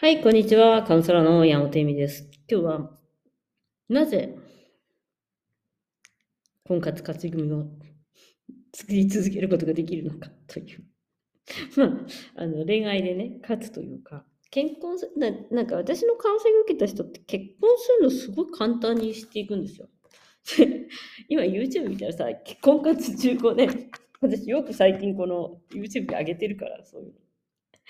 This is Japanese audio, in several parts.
はい、こんにちは。カウンセラーの山本恵美です。今日は、なぜ、婚活勝ち組を作り続けることができるのかという。まあ、あの恋愛でね、勝つというか、結婚すななんか私のカウンセリング受けた人って結婚するのすごい簡単にしていくんですよ。今 YouTube 見たらさ、婚活15年、私よく最近この YouTube で上げてるから、そういうの。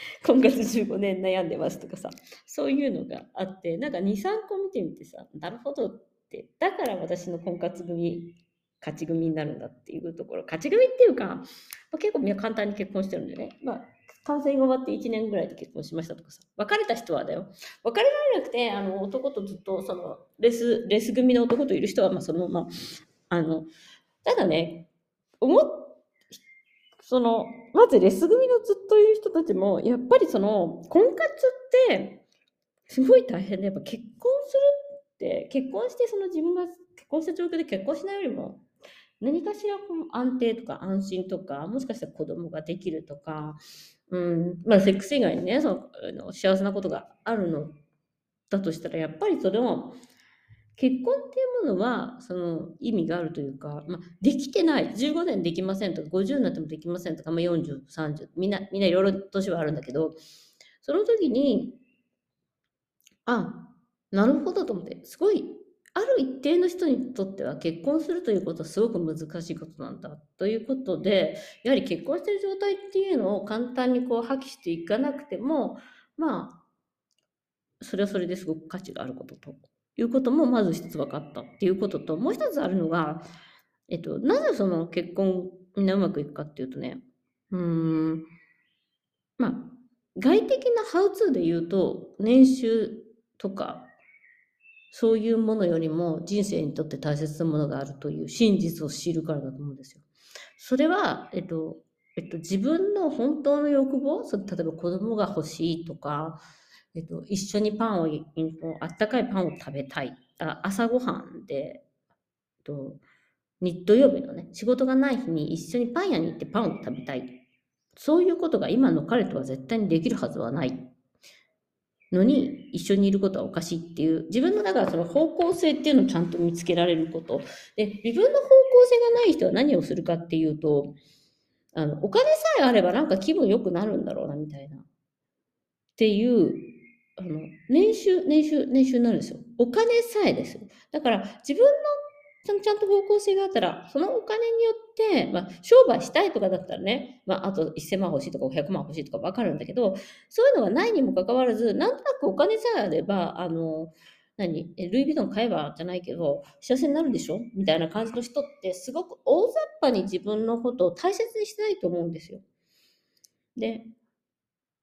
婚活15年悩んでますとかさ、そういうのがあって、なんか2、3個見てみてさ、なるほどって、だから私の婚活組、勝ち組になるんだっていうところ、勝ち組っていうか、まあ、結構みんな簡単に結婚してるんでね、まあ、カウンセリング終わって1年ぐらいで結婚しましたとかさ、別れた人はだよ。別れられなくて、あの男とずっとそのレス、レス組の男といる人は、まあ、そのまま、あの、ただね、思っそのまずレス組のずっといる人たちもやっぱりその婚活ってすごい大変でやっぱ結婚するって結婚してその自分が結婚した状況で結婚しないよりも何かしら安定とか安心とかもしかしたら子供ができるとか、うんまあ、セックス以外にねその幸せなことがあるのだとしたらやっぱりそれを結婚っていうものはその意味があるというか、まあ、できてない。15年できませんとか50になってもできませんとか、まあ、4030みんなみんないろいろ年はあるんだけどその時にあなるほどと思ってすごいある一定の人にとっては結婚するということはすごく難しいことなんだということでやはり結婚してる状態っていうのを簡単にこう破棄していかなくてもまあそれはそれですごく価値があることと。いうこともまず一つ分かったっていうことと、もう一つあるのが、えっと、なぜその結婚みんなうまくいくかっていうとね、うん、まあ、外的なハウツーで言うと、年収とか、そういうものよりも人生にとって大切なものがあるという真実を知るからだと思うんですよ。それは、えっと、えっと、自分の本当の欲望、例えば子供が欲しいとか、えっと、一緒にパンを、あったかいパンを食べたい。あ朝ごはんで、えっと、日土曜日のね、仕事がない日に一緒にパン屋に行ってパンを食べたい。そういうことが今の彼とは絶対にできるはずはないのに、一緒にいることはおかしいっていう、自分のだからその方向性っていうのをちゃんと見つけられること。で、自分の方向性がない人は何をするかっていうと、あの、お金さえあればなんか気分良くなるんだろうな、みたいな。っていうあの年収、年収、年収になるんですよ。お金さえですよ。だから自分のちゃんと方向性があったら、そのお金によって、まあ、商売したいとかだったらね、まあ、あと1000万欲しいとか500万欲しいとか分かるんだけど、そういうのがないにもかかわらず、なんとなくお金さえあれば、あの、何ルイ・ヴィトン買えばじゃないけど、幸せになるんでしょ？みたいな感じの人って、すごく大雑把に自分のことを大切にしてないと思うんですよ。で、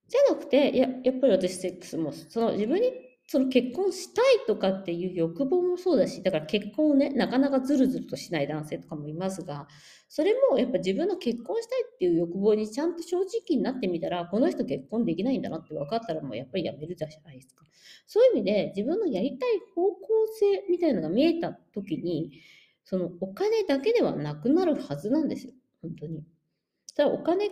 じゃなくて、いややっぱり私、セックスも、その自分にその結婚したいとかっていう欲望もそうだし、だから結婚をね、なかなかずるずるとしない男性とかもいますが、それもやっぱ自分の結婚したいっていう欲望にちゃんと正直になってみたら、この人結婚できないんだなって分かったらもうやっぱりやめるじゃないですか。そういう意味で自分のやりたい方向性みたいなのが見えた時に、そのお金だけではなくなるはずなんですよ。本当に。ただお金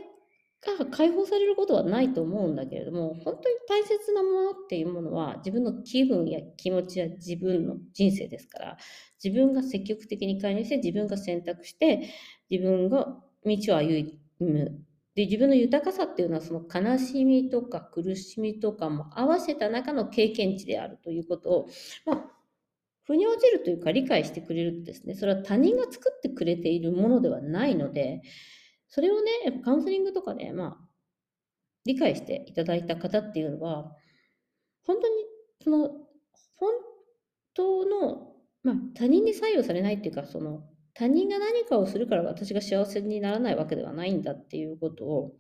が解放されることはないと思うんだけれども、本当に大切なものっていうものは、自分の気分や気持ちや自分の人生ですから、自分が積極的に介入して、自分が選択して、自分が道を歩む。で、自分の豊かさっていうのは、その悲しみとか苦しみとかも合わせた中の経験値であるということを、まあ、腑に落ちるというか理解してくれるとですね、それは他人が作ってくれているものではないので、それをね、やっぱカウンセリングとかで、まあ、理解していただいた方っていうのは、本当に、その、本当の、まあ、他人に左右されないっていうか、その、他人が何かをするから私が幸せにならないわけではないんだっていうことを、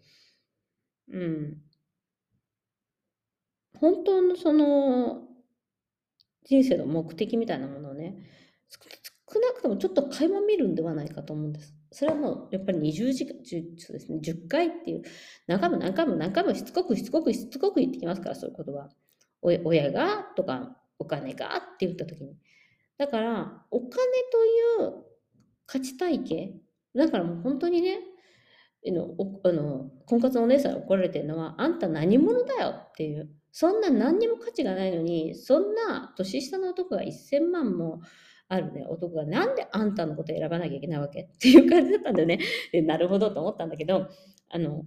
うん、本当のその、人生の目的みたいなものをね、少なくともちょっと垣間見るんではないかと思うんです。それはもうやっぱり20時間、10, ですね、10回っていう、何回も何回も何回もしつこくしつこくしつこく言ってきますから、そういうことは。親がとか、お金がって言った時に。だから、お金という価値体系、だからもう本当にね、の、あの婚活のお姉さんに怒られてるのは、あんた何者だよっていう、そんな何にも価値がないのに、そんな年下の男が1000万もあるね、男がなんであんたのこと選ばなきゃいけないわけ？っていう感じだったんだよね。でなるほどと思ったんだけど、あの、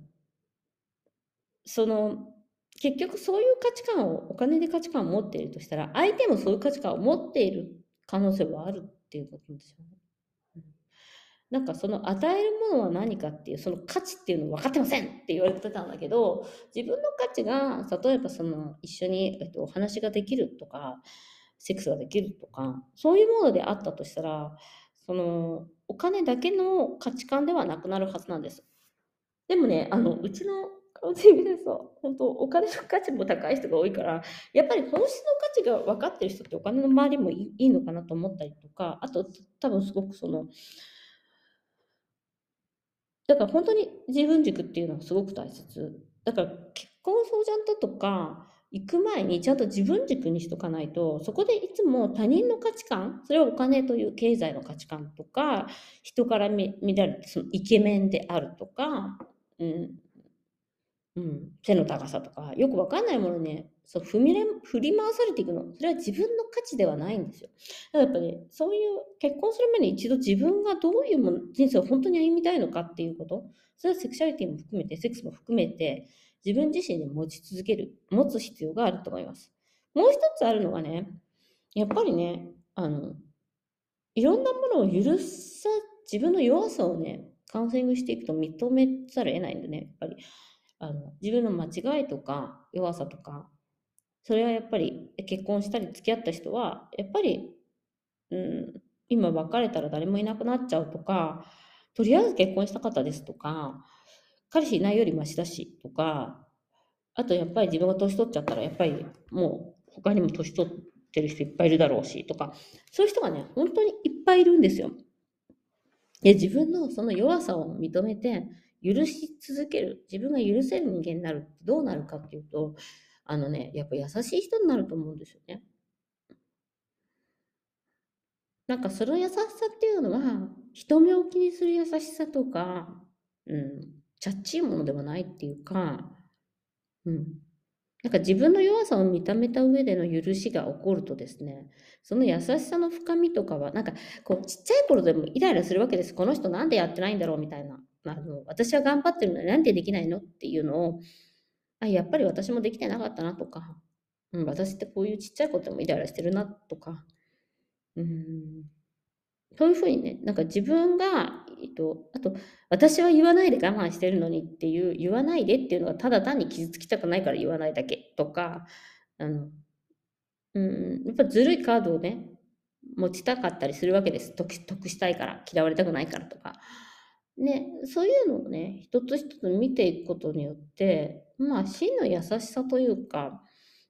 その、結局そういう価値観を、お金で価値観を持っているとしたら、相手もそういう価値観を持っている可能性はあるっていうことですよね。なんかその与えるものは何かっていうその価値っていうの分かってませんって言われてたんだけど自分の価値が例えばその一緒に、えっと、お話ができるとかセックスができるとかそういうものであったとしたらそのお金だけの価値観ではなくなるはずなんです。でもねあのうちのカウンセリングでさ本当お金の価値も高い人が多いからやっぱり本質の価値が分かってる人ってお金の周りもいいのかなと思ったりとかあと多分すごくそのだから本当に自分軸っていうのはすごく大切。だから結婚相談だとか行く前にちゃんと自分軸にしとかないとそこでいつも他人の価値観それはお金という経済の価値観とか人から見られてそのイケメンであるとか、うんうん、背の高さとかよくわかんないものね。そう踏みれ振り回されていくの。それは自分の価値ではないんですよ。だからやっぱり、ね、そういう結婚する前に一度自分がどういうも人生を本当に歩みたいのかっていうこと。それはセクシャリティも含めてセックスも含めて自分自身で持ち続ける持つ必要があると思います。もう一つあるのがねやっぱりねあのいろんなものを許さ自分の弱さをねカウンセリングしていくと認めざるを得ないんでねやっぱり。あの自分の間違いとか弱さとかそれはやっぱり結婚したり付き合った人は、やっぱり、うん、今別れたら誰もいなくなっちゃうとか、とりあえず結婚した方ですとか、彼氏いないよりマシだしとか、あとやっぱり自分が年取っちゃったら、やっぱりもう他にも年取ってる人いっぱいいるだろうしとか、そういう人がね、本当にいっぱいいるんですよ。で自分のその弱さを認めて、許し続ける、自分が許せる人間になるってどうなるかっていうと、あのね、やっぱ優しい人になると思うんですよね。なんかその優しさっていうのは、人目を気にする優しさとか、うん、チャッチいものではないっていうか、うん。なんか自分の弱さを認めた上での許しが起こるとですね、その優しさの深みとかは、なんかこうちっちゃい頃でもイライラするわけです。この人なんでやってないんだろうみたいな。あの私は頑張ってるのになんでできないのっていうのをあ、やっぱり私もできてなかったなとか、うん、私ってこういうちっちゃいこともイライラしてるなとか、うん、そういうふうにね、なんか自分が、えっと、あと、私は言わないで我慢してるのにっていう、言わないでっていうのはただ単に傷つきたくないから言わないだけとか、あの、うん、やっぱずるいカードをね、持ちたかったりするわけです。得得したいから、嫌われたくないからとか。ね、そういうのをね、一つ一つ見ていくことによって、まあ、真の優しさというか、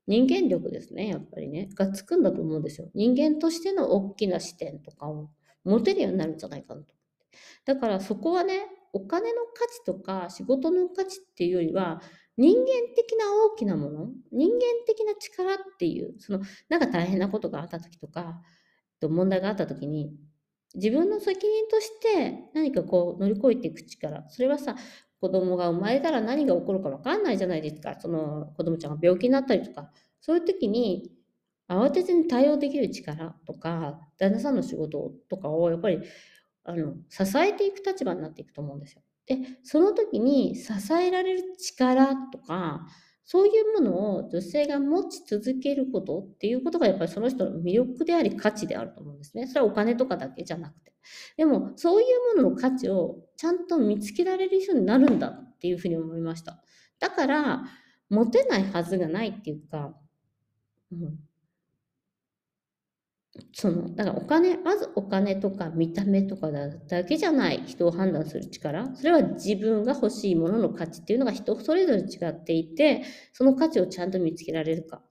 人間力ですね、やっぱりね、がつくんだと思うんですよ。人間としての大きな視点とかを持てるようになるんじゃないかなと。だからそこはね、お金の価値とか仕事の価値っていうよりは、人間的な大きなもの、人間的な力っていう、その、なんか大変なことがあった時とか、問題があった時に、自分の責任として何かこう乗り越えていく力、それはさ、子供が生まれたら何が起こるか分かんないじゃないですか。その子供ちゃんが病気になったりとか、そういう時に慌てずに対応できる力とか、旦那さんの仕事とかをやっぱりあの支えていく立場になっていくと思うんですよ。で、その時に支えられる力とか、そういうものを女性が持ち続けることっていうことがやっぱりその人の魅力であり価値であると思うんですね。それはお金とかだけじゃなくて。でもそういうものの価値をちゃんと見つけられる人になるんだっていうふうに思いました。だから持てないはずがないっていうか、うん、その、だからお金、まずお金とか見た目とかだけじゃない人を判断する力。それは自分が欲しいものの価値っていうのが人それぞれ違っていて、その価値をちゃんと見つけられるか。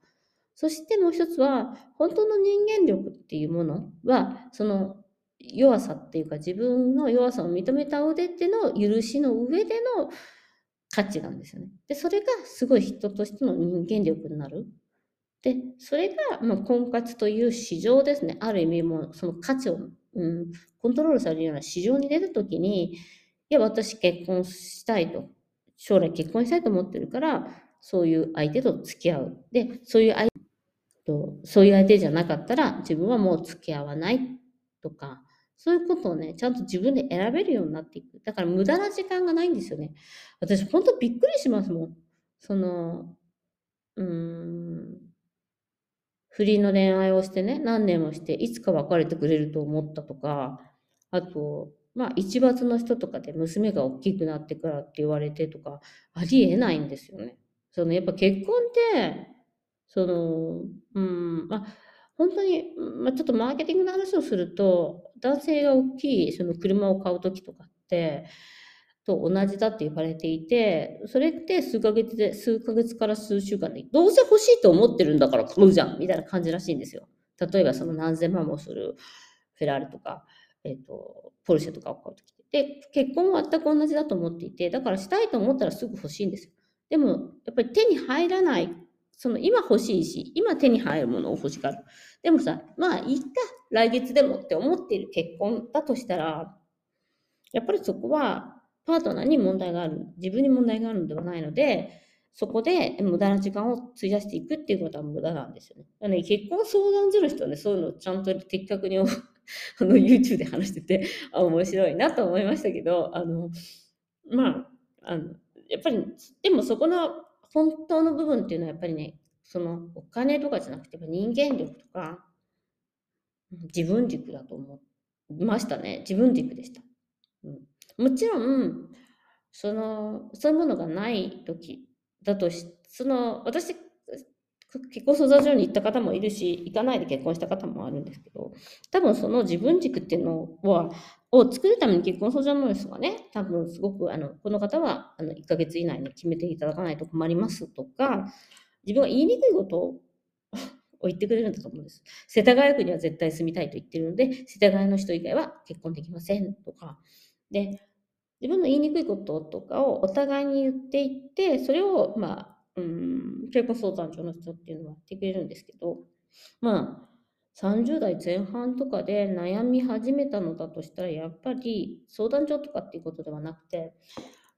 そしてもう一つは、本当の人間力っていうものは、その弱さっていうか自分の弱さを認めた上での許しの上での価値なんですよね。で、それがすごい人としての人間力になる。で、それが、まあ、婚活という市場ですね。ある意味もその価値を、うん、コントロールされるような市場に出るときに、いや、私結婚したいと。将来結婚したいと思ってるから、そういう相手と付き合う。で、そういう相手と、そういう相手じゃなかったら自分はもう付き合わないとか、そういうことをね、ちゃんと自分で選べるようになっていく。だから無駄な時間がないんですよね。私、ほんとびっくりしますもん。その、うーん、不倫の恋愛をしてね、何年もして、いつか別れてくれると思ったとか、あと、まあ、一抜の人とかで娘が大きくなってからって言われてとか、ありえないんですよね。その、やっぱ結婚って、その、うん、まあ、本当に、まあ、ちょっとマーケティングの話をすると、男性が大きいその車を買うときとかって、と同じだって言われていて、それって数ヶ月で、数ヶ月から数週間で、どうせ欲しいと思ってるんだから買うじゃんみたいな感じらしいんですよ。例えばその何千万もするフェラーリとか、えっ、と、ポルシェとかを買うときで、結婚は全く同じだと思っていて、だからしたいと思ったらすぐ欲しいんですよ。でも、やっぱり手に入らない、その今欲しいし、今手に入るものを欲しがる。でもさ、まあいいか、来月でもって思っている結婚だとしたら、やっぱりそこはパートナーに問題がある、自分に問題があるのではないので、そこで無駄な時間を費やしていくっていうことは無駄なんですよね。だね結婚相談する人はね、そういうのをちゃんと的確にあの YouTube で話してて、あ、面白いなと思いましたけど、あの、まあ、あの、やっぱり、でもそこの本当の部分っていうのはやっぱりね、そのお金とかじゃなくて、人間力とか、自分軸だと思いましたね。自分軸でした。もちろん、その、そういうものがない時だとし、その、私、結婚相談所に行った方もいるし、行かないで結婚した方もあるんですけど、多分その自分軸っていうのは、を作るために結婚相談所がね、多分すごく、あの、この方は、あの、1ヶ月以内に決めていただかないと困りますとか、自分が言いにくいことを 言ってくれるんだと思うんです。世田谷区には絶対住みたいと言ってるので、世田谷の人以外は結婚できませんとか。で、自分の言いにくいこととかをお互いに言っていって、それを、まあ、うん、結婚相談所の人っていうのは言ってくれるんですけど、まあ、30代前半とかで悩み始めたのだとしたら、やっぱり相談所とかっていうことではなくて、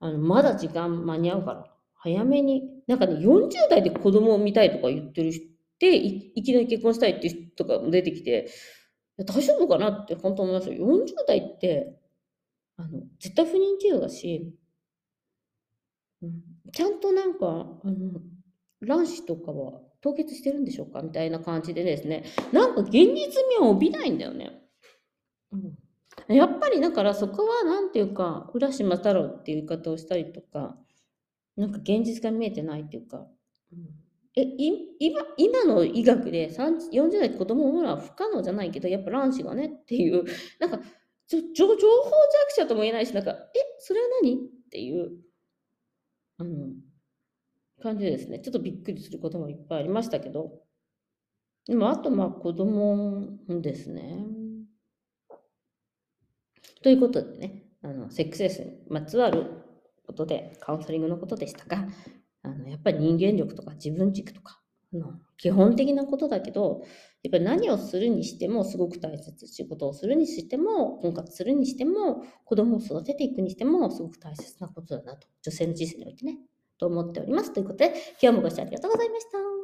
あのまだ時間間に合うから、早めに、なんかね、40代で子供を産みたいとか言ってる人で、いいきなり結婚したいっていう人が出てきて、大丈夫かなって本当思いますよ。40代って、あの、絶対不妊治療だし、うん、ちゃんとなんか、あの、卵子とかは凍結してるんでしょうかみたいな感じでですね、なんか現実味を帯びないんだよね。うん、やっぱりだからそこはなんていうか、浦島太郎っていう言い方をしたりとか、なんか現実が見えてないっていうか、うん。え今今の医学で340代子供を産むのは不可能じゃないけど、やっぱ卵子がねっていう、なんかちょ情報弱者とも言えないし、なんか、え、それは何？っていう、あの、感じですね、ちょっとびっくりすることもいっぱいありましたけど、でも、あと、まあ、子供ですね。ということでね、あの、セックスレスにまつわることで、カウンセリングのことでしたが、あのやっぱり人間力とか自分軸とか、基本的なことだけど、やっぱり何をするにしてもすごく大切。仕事をするにしても、婚活するにしても、子供を育てていくにしても、すごく大切なことだなと、女性の人生においてね、と思っております。ということで、今日もご視聴ありがとうございました。